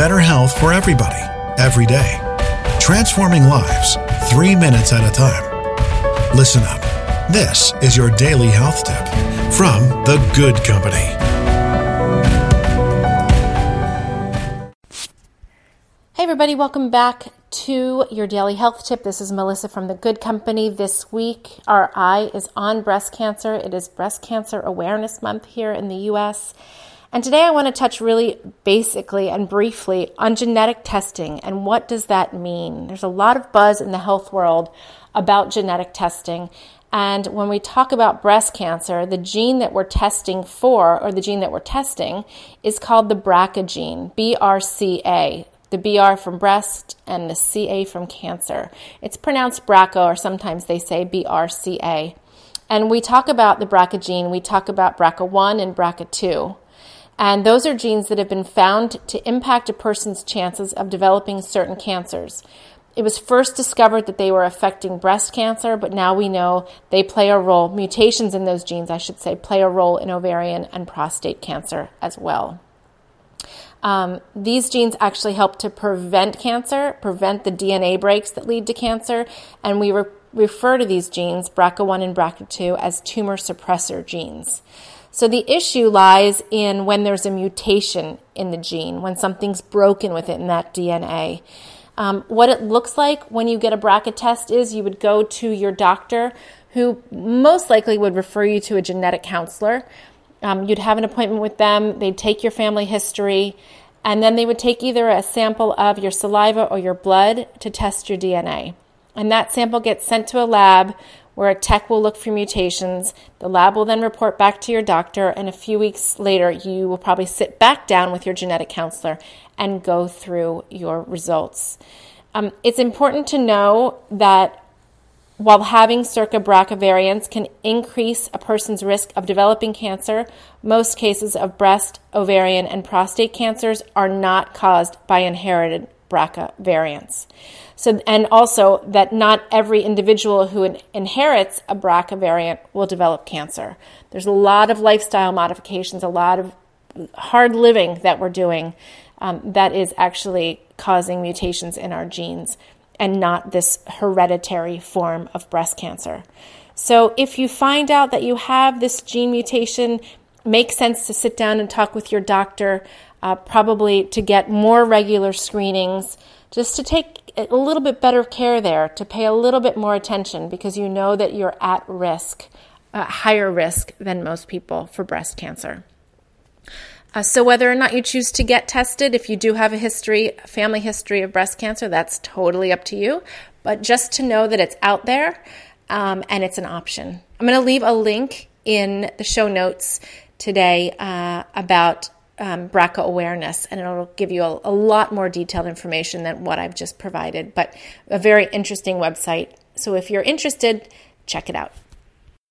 better health for everybody, every day. Transforming lives, three minutes at a time. Listen up. This is your daily health tip from The Good Company. Hey, everybody, welcome back to your daily health tip. This is Melissa from The Good Company. This week, our eye is on breast cancer. It is Breast Cancer Awareness Month here in the US. And today I want to touch really basically and briefly on genetic testing and what does that mean? There's a lot of buzz in the health world about genetic testing. And when we talk about breast cancer, the gene that we're testing for, or the gene that we're testing, is called the BRCA gene, BRCA the BR from breast and the CA from cancer. It's pronounced BRCA, or sometimes they say BRCA. And we talk about the BRCA gene, we talk about BRCA1 and BRCA2. And those are genes that have been found to impact a person's chances of developing certain cancers. It was first discovered that they were affecting breast cancer, but now we know they play a role, mutations in those genes, I should say, play a role in ovarian and prostate cancer as well. Um, these genes actually help to prevent cancer, prevent the DNA breaks that lead to cancer, and we re- refer to these genes, BRCA1 and BRCA2, as tumor suppressor genes. So the issue lies in when there's a mutation in the gene, when something's broken within that DNA. Um, what it looks like when you get a BRCA test is you would go to your doctor, who most likely would refer you to a genetic counselor um, you'd have an appointment with them, they'd take your family history, and then they would take either a sample of your saliva or your blood to test your DNA. And that sample gets sent to a lab where a tech will look for mutations. The lab will then report back to your doctor, and a few weeks later, you will probably sit back down with your genetic counselor and go through your results. Um, it's important to know that while having circa BRCA variants can increase a person's risk of developing cancer, most cases of breast, ovarian, and prostate cancers are not caused by inherited BRCA variants. So, and also that not every individual who inherits a BRCA variant will develop cancer. There's a lot of lifestyle modifications, a lot of hard living that we're doing um, that is actually causing mutations in our genes and not this hereditary form of breast cancer. So, if you find out that you have this gene mutation, makes sense to sit down and talk with your doctor, uh, probably to get more regular screenings, just to take a little bit better care there, to pay a little bit more attention because you know that you're at risk, uh, higher risk than most people for breast cancer. Uh, so, whether or not you choose to get tested, if you do have a history, family history of breast cancer, that's totally up to you. But just to know that it's out there um, and it's an option. I'm going to leave a link in the show notes today uh, about um, BRCA awareness, and it'll give you a, a lot more detailed information than what I've just provided, but a very interesting website. So, if you're interested, check it out.